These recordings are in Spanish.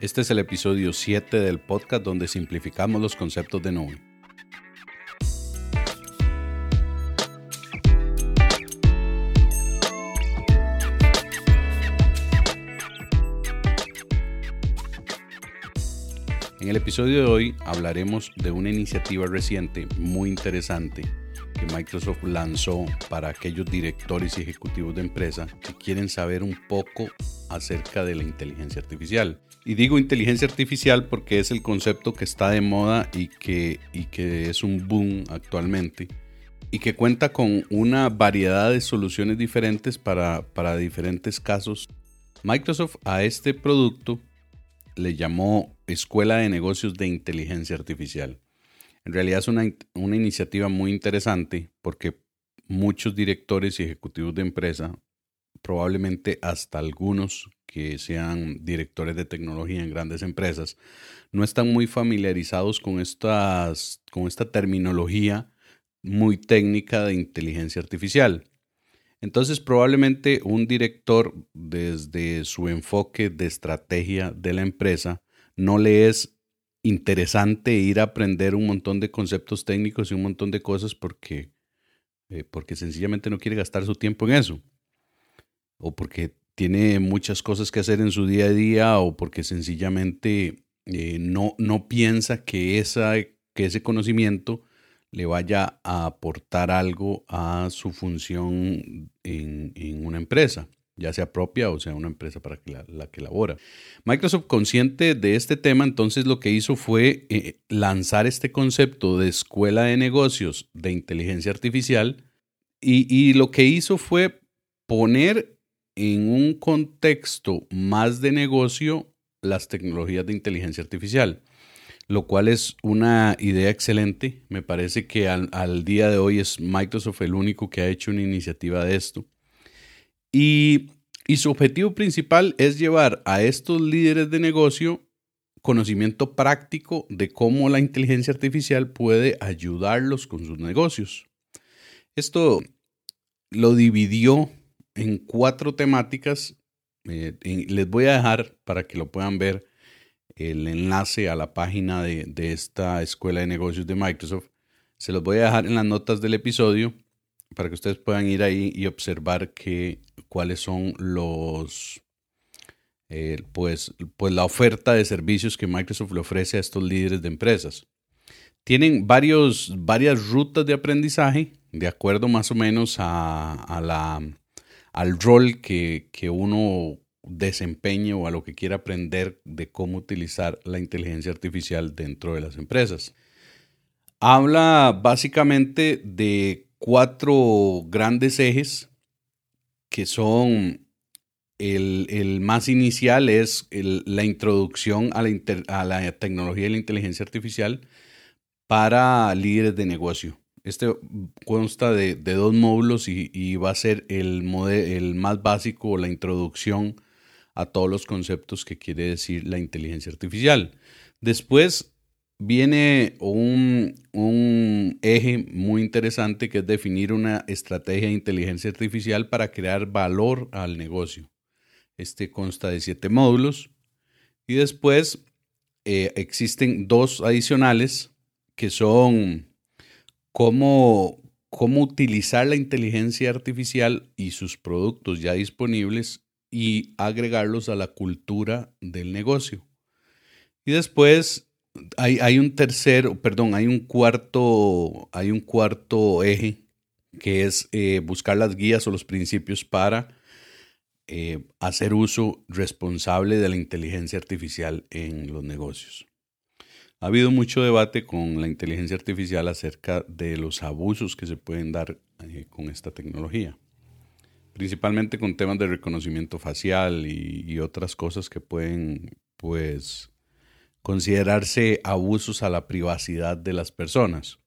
Este es el episodio 7 del podcast donde simplificamos los conceptos de nube. En el episodio de hoy hablaremos de una iniciativa reciente muy interesante que Microsoft lanzó para aquellos directores y ejecutivos de empresa que quieren saber un poco acerca de la inteligencia artificial. Y digo inteligencia artificial porque es el concepto que está de moda y que, y que es un boom actualmente y que cuenta con una variedad de soluciones diferentes para, para diferentes casos. Microsoft a este producto le llamó Escuela de Negocios de Inteligencia Artificial. En realidad es una, una iniciativa muy interesante porque muchos directores y ejecutivos de empresa, probablemente hasta algunos que sean directores de tecnología en grandes empresas, no están muy familiarizados con, estas, con esta terminología muy técnica de inteligencia artificial. Entonces probablemente un director desde su enfoque de estrategia de la empresa no le es interesante ir a aprender un montón de conceptos técnicos y un montón de cosas porque, eh, porque sencillamente no quiere gastar su tiempo en eso. O porque tiene muchas cosas que hacer en su día a día o porque sencillamente eh, no, no piensa que, esa, que ese conocimiento le vaya a aportar algo a su función en, en una empresa ya sea propia o sea una empresa para la, que labora. Microsoft, consciente de este tema, entonces lo que hizo fue eh, lanzar este concepto de escuela de negocios de inteligencia artificial y, lo que hizo fue poner en un contexto más de negocio las tecnologías de inteligencia artificial, lo cual es una idea excelente. Me parece que al, al día de hoy es Microsoft el único que ha hecho una iniciativa de esto. Y, su objetivo principal es llevar a estos líderes de negocio conocimiento práctico de cómo la inteligencia artificial puede ayudarlos con sus negocios. Esto lo dividió en cuatro temáticas. Eh, les voy a dejar para que lo puedan ver el enlace a la página de, de, esta escuela de negocios de Microsoft. Se los voy a dejar en las notas del episodio para que ustedes puedan ir ahí y observar que, cuáles son los, eh, pues, pues la oferta de servicios que Microsoft le ofrece a estos líderes de empresas. Tienen varios, varias rutas de aprendizaje de acuerdo más o menos a, la, al rol que, que uno desempeñe o a lo que quiera aprender de cómo utilizar la inteligencia artificial dentro de las empresas. Habla básicamente de cuatro grandes ejes que son el, más inicial es la introducción a la, tecnología y la inteligencia artificial para líderes de negocio. Este consta de, dos módulos y, va a ser el, más básico, la introducción a todos los conceptos que quiere decir la inteligencia artificial. Después viene un, eje muy interesante que es definir una estrategia de inteligencia artificial para crear valor al negocio. Este consta de siete módulos y después eh, existen dos adicionales que son cómo, cómo utilizar la inteligencia artificial y sus productos ya disponibles y agregarlos a la cultura del negocio. Y después hay, un tercer, perdón, hay un cuarto, hay un cuarto eje que es eh, buscar las guías o los principios para eh, hacer uso responsable de la inteligencia artificial en los negocios. Ha habido mucho debate con la inteligencia artificial acerca de los abusos que se pueden dar eh, con esta tecnología, principalmente con temas de reconocimiento facial y, otras cosas que pueden, pues, considerarse abusos a la privacidad de las personas.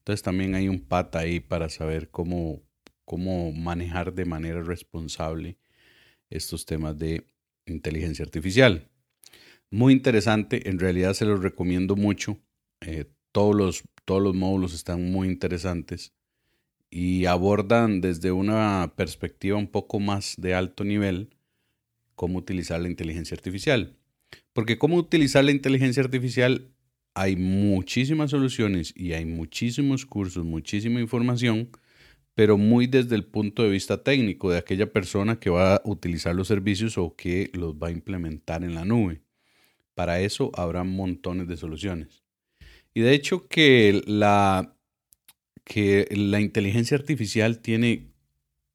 Entonces también hay un pata ahí para saber cómo, cómo manejar de manera responsable estos temas de inteligencia artificial. Muy interesante, en realidad se los recomiendo mucho. Eh, todos, los, todos los módulos están muy interesantes y abordan desde una perspectiva un poco más de alto nivel cómo utilizar la inteligencia artificial. Porque cómo utilizar la inteligencia artificial, hay muchísimas soluciones y hay muchísimos cursos, muchísima información, pero muy desde el punto de vista técnico de aquella persona que va a utilizar los servicios o que los va a implementar en la nube. Para eso habrá montones de soluciones. Y de hecho que la, que la inteligencia artificial tiene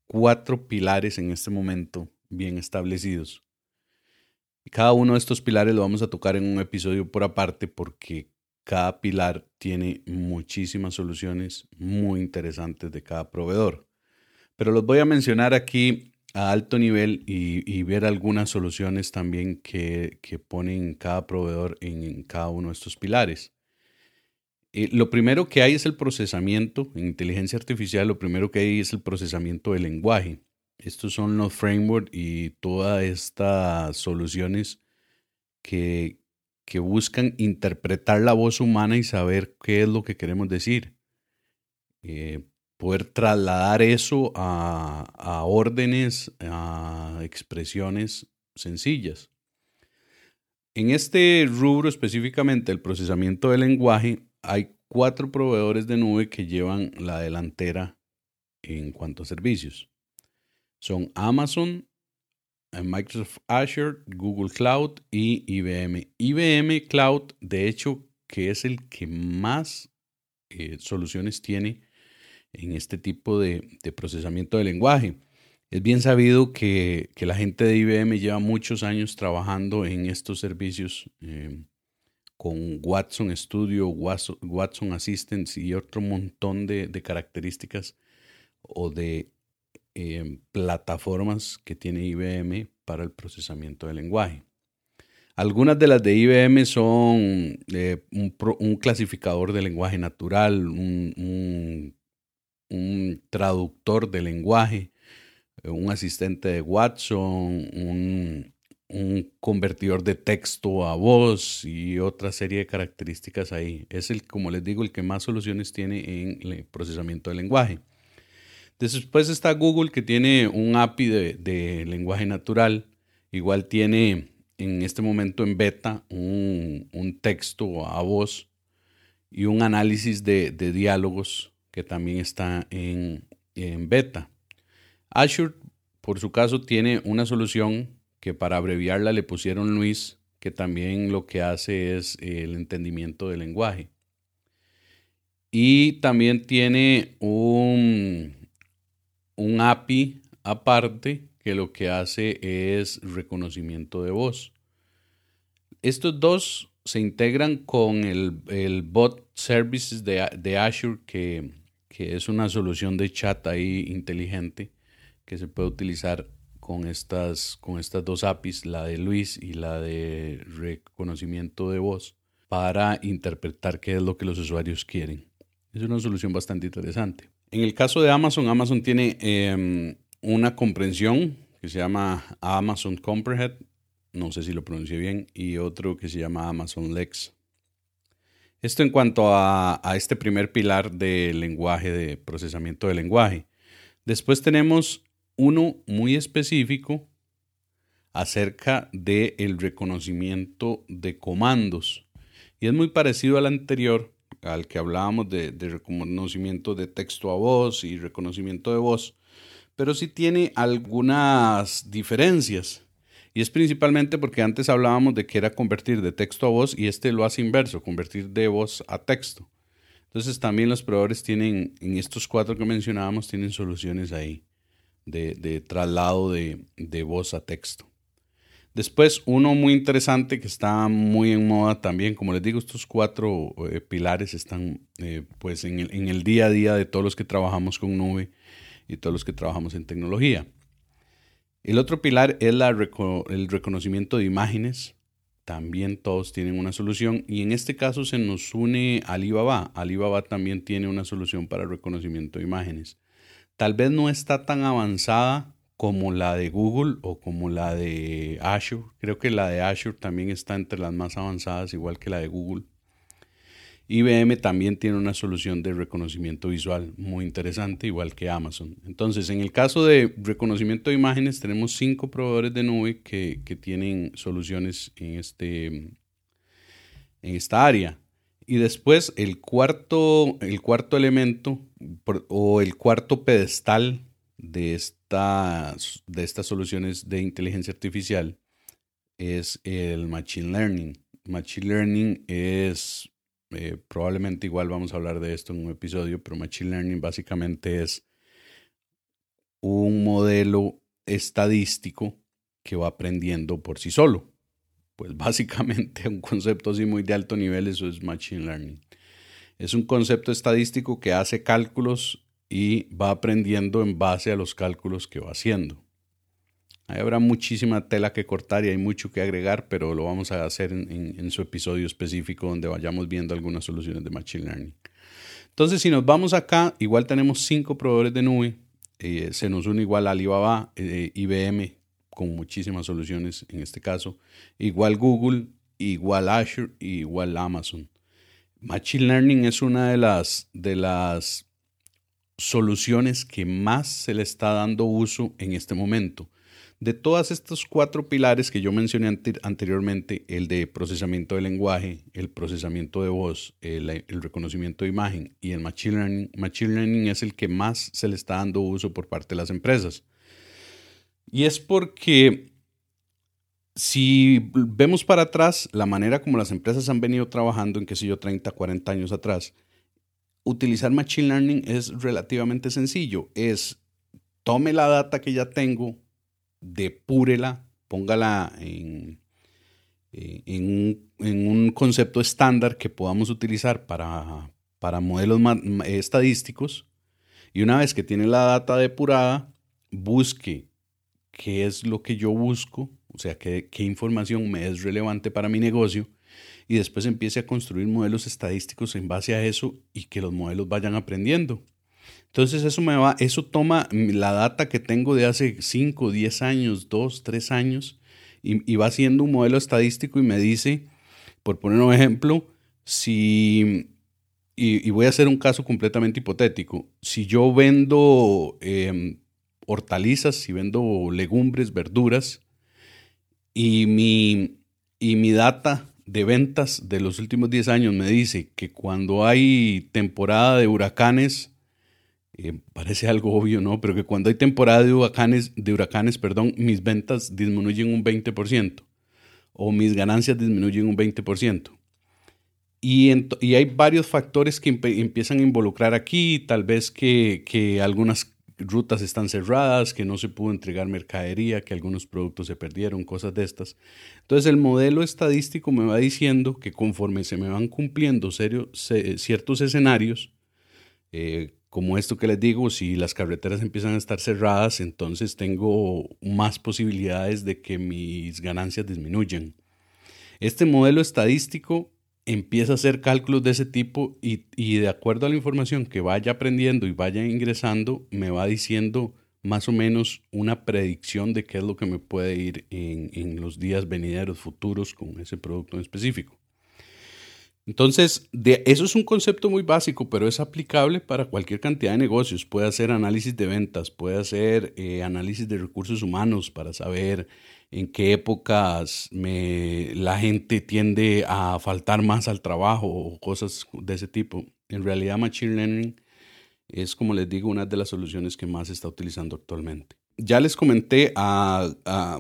cuatro pilares en este momento bien establecidos. Y cada uno de estos pilares lo vamos a tocar en un episodio por aparte porque cada pilar tiene muchísimas soluciones muy interesantes de cada proveedor. Pero los voy a mencionar aquí a alto nivel y, ver algunas soluciones también que, ponen cada proveedor en, cada uno de estos pilares. Eh, lo primero que hay es el procesamiento. En inteligencia artificial lo primero que hay es el procesamiento del lenguaje. Estos son los frameworks y todas estas soluciones que, que buscan interpretar la voz humana y saber qué es lo que queremos decir. Eh, poder trasladar eso a, órdenes, a expresiones sencillas. En este rubro específicamente, el procesamiento del lenguaje, hay cuatro proveedores de nube que llevan la delantera en cuanto a servicios. Son Amazon, Microsoft Azure, Google Cloud y IBM. IBM Cloud, de hecho, que es el que más eh, soluciones tiene en este tipo de, procesamiento de lenguaje. Es bien sabido que, la gente de IBM lleva muchos años trabajando en estos servicios eh, con Watson Studio, Watson, Assistant y otro montón de, características o de Em, plataformas que tiene IBM para el procesamiento del lenguaje. Algunas de las de IBM son eh, un, clasificador de lenguaje natural, un, traductor de lenguaje, eh, un asistente de Watson, un, convertidor de texto a voz y otra serie de características ahí. Es el, como les digo, el que más soluciones tiene en el procesamiento del lenguaje. Después está Google que tiene un API de, lenguaje natural. Igual tiene en este momento en beta un, texto a voz y un análisis de, diálogos que también está en, beta. Azure, por su caso, tiene una solución que para abreviarla le pusieron Luis, que también lo que hace es el entendimiento del lenguaje. Y también tiene un, un API aparte que lo que hace es reconocimiento de voz. Estos dos se integran con el, bot services de, Azure, que, es una solución de chat ahí inteligente que se puede utilizar con estas, con estas dos APIs, la de Luis y la de reconocimiento de voz, para interpretar qué es lo que los usuarios quieren. Es una solución bastante interesante. En el caso de Amazon, Amazon tiene em, una comprensión que se llama Amazon Comprehend, no sé si lo pronuncié bien, y otro que se llama Amazon Lex. Esto en cuanto a, este primer pilar del lenguaje, de procesamiento de lenguaje. Después tenemos uno muy específico acerca del reconocimiento de comandos. Y es muy parecido al anterior, al que hablábamos de, reconocimiento de texto a voz y reconocimiento de voz, pero sí tiene algunas diferencias. Y es principalmente porque antes hablábamos de que era convertir de texto a voz y este lo hace inverso, convertir de voz a texto. Entonces también los proveedores tienen, en estos cuatro que mencionábamos, tienen soluciones ahí de, traslado de voz a texto. Después, uno muy interesante que está muy en moda también, como les digo, estos cuatro eh, pilares están eh, pues en el, día a día de todos los que trabajamos con nube y todos los que trabajamos en tecnología. El otro pilar es el reconocimiento de imágenes. También todos tienen una solución y en este caso se nos une Alibaba. Alibaba también tiene una solución para reconocimiento de imágenes. Tal vez no está tan avanzada como la de Google o como la de Azure. Creo que la de Azure también está entre las más avanzadas, igual que la de Google. IBM también tiene una solución de reconocimiento visual muy interesante, igual que Amazon. Entonces, en el caso de reconocimiento de imágenes, tenemos cinco proveedores de nube que, tienen soluciones en, este, en esta área. Y después el cuarto, el cuarto elemento o el cuarto pedestal de de estas soluciones de inteligencia artificial es el Machine Learning. Machine Learning es eh, probablemente igual vamos a hablar de esto en un episodio, pero Machine Learning básicamente es un modelo estadístico que va aprendiendo por sí solo. Pues básicamente un concepto así muy de alto nivel, eso es Machine Learning. Es un concepto estadístico que hace cálculos y va aprendiendo en base a los cálculos que va haciendo. Ahí habrá muchísima tela que cortar y hay mucho que agregar, pero lo vamos a hacer en, su episodio específico donde vayamos viendo algunas soluciones de Machine Learning. Entonces, si nos vamos acá, igual tenemos cinco proveedores de nube. Eh, se nos une igual Alibaba, eh, IBM, con muchísimas soluciones en este caso. Igual Google, igual Azure, igual Amazon. Machine Learning es una de las, de las soluciones que más se le está dando uso en este momento de todos estos cuatro pilares que yo mencioné anteriormente, el de procesamiento de lenguaje, el procesamiento de voz, el, reconocimiento de imagen y el machine learning, machine learning es el que más se le está dando uso por parte de las empresas. Y es porque si vemos para atrás la manera como las empresas han venido trabajando en, qué sé yo, 30, 40 años atrás, utilizar Machine Learning es relativamente sencillo. Es tome la data que ya tengo, depúrela, póngala en, eh, en, un, concepto estándar que podamos utilizar para, para modelos estadísticos. Y una vez que tiene la data depurada, busque qué es lo que yo busco, o sea, qué, qué información me es relevante para mi negocio y después empiece a construir modelos estadísticos en base a eso y que los modelos vayan aprendiendo. Entonces eso me va, eso toma la data que tengo de hace 5, 10 años, 2, 3 años y, va haciendo un modelo estadístico y me dice, por poner un ejemplo, si, y, voy a hacer un caso completamente hipotético, si yo vendo em, hortalizas, si vendo legumbres, verduras, y mi, y mi data de ventas de los últimos 10 años me dice que cuando hay temporada de huracanes, eh, parece algo obvio, ¿no? Pero que cuando hay temporada de huracanes, de huracanes perdón, mis ventas disminuyen un 20% o mis ganancias disminuyen un 20%. Y, y hay varios factores que empiezan a involucrar aquí, tal vez que, que algunas rutas están cerradas, que no se pudo entregar mercadería, que algunos productos se perdieron, cosas de estas. Entonces el modelo estadístico me va diciendo que conforme se me van cumpliendo serio, ciertos escenarios, eh, como esto que les digo, si las carreteras empiezan a estar cerradas, entonces tengo más posibilidades de que mis ganancias disminuyan. Este modelo estadístico empieza a hacer cálculos de ese tipo y, de acuerdo a la información que vaya aprendiendo y vaya ingresando, me va diciendo más o menos una predicción de qué es lo que me puede ir en, en los días venideros futuros con ese producto en específico. Entonces, de, eso es un concepto muy básico, pero es aplicable para cualquier cantidad de negocios. Puede hacer análisis de ventas, puede hacer eh, análisis de recursos humanos para saber en qué épocas me, la gente tiende a faltar más al trabajo o cosas de ese tipo. En realidad, Machine Learning es, como les digo, una de las soluciones que más se está utilizando actualmente. Ya les comenté a, a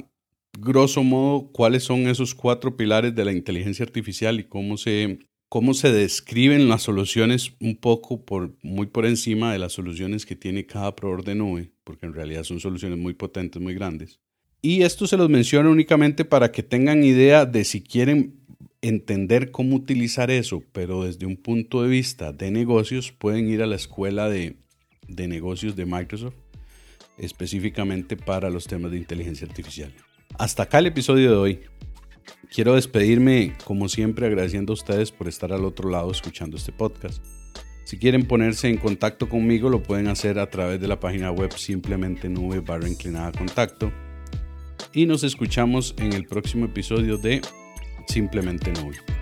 grosso modo cuáles son esos cuatro pilares de la inteligencia artificial y cómo se cómo se describen las soluciones un poco por, muy por encima de las soluciones que tiene cada proveedor de nube, porque en realidad son soluciones muy potentes, muy grandes. Y esto se los menciono únicamente para que tengan idea de si quieren entender cómo utilizar eso, pero desde un punto de vista de negocios, pueden ir a la escuela de, de negocios de Microsoft, específicamente para los temas de inteligencia artificial. Hasta acá el episodio de hoy. Quiero despedirme, como siempre, agradeciendo a ustedes por estar al otro lado escuchando este podcast. Si quieren ponerse en contacto conmigo, lo pueden hacer a través de la página web simplemente nube barra inclinada contacto. Y nos escuchamos en el próximo episodio de Simplemente Nube.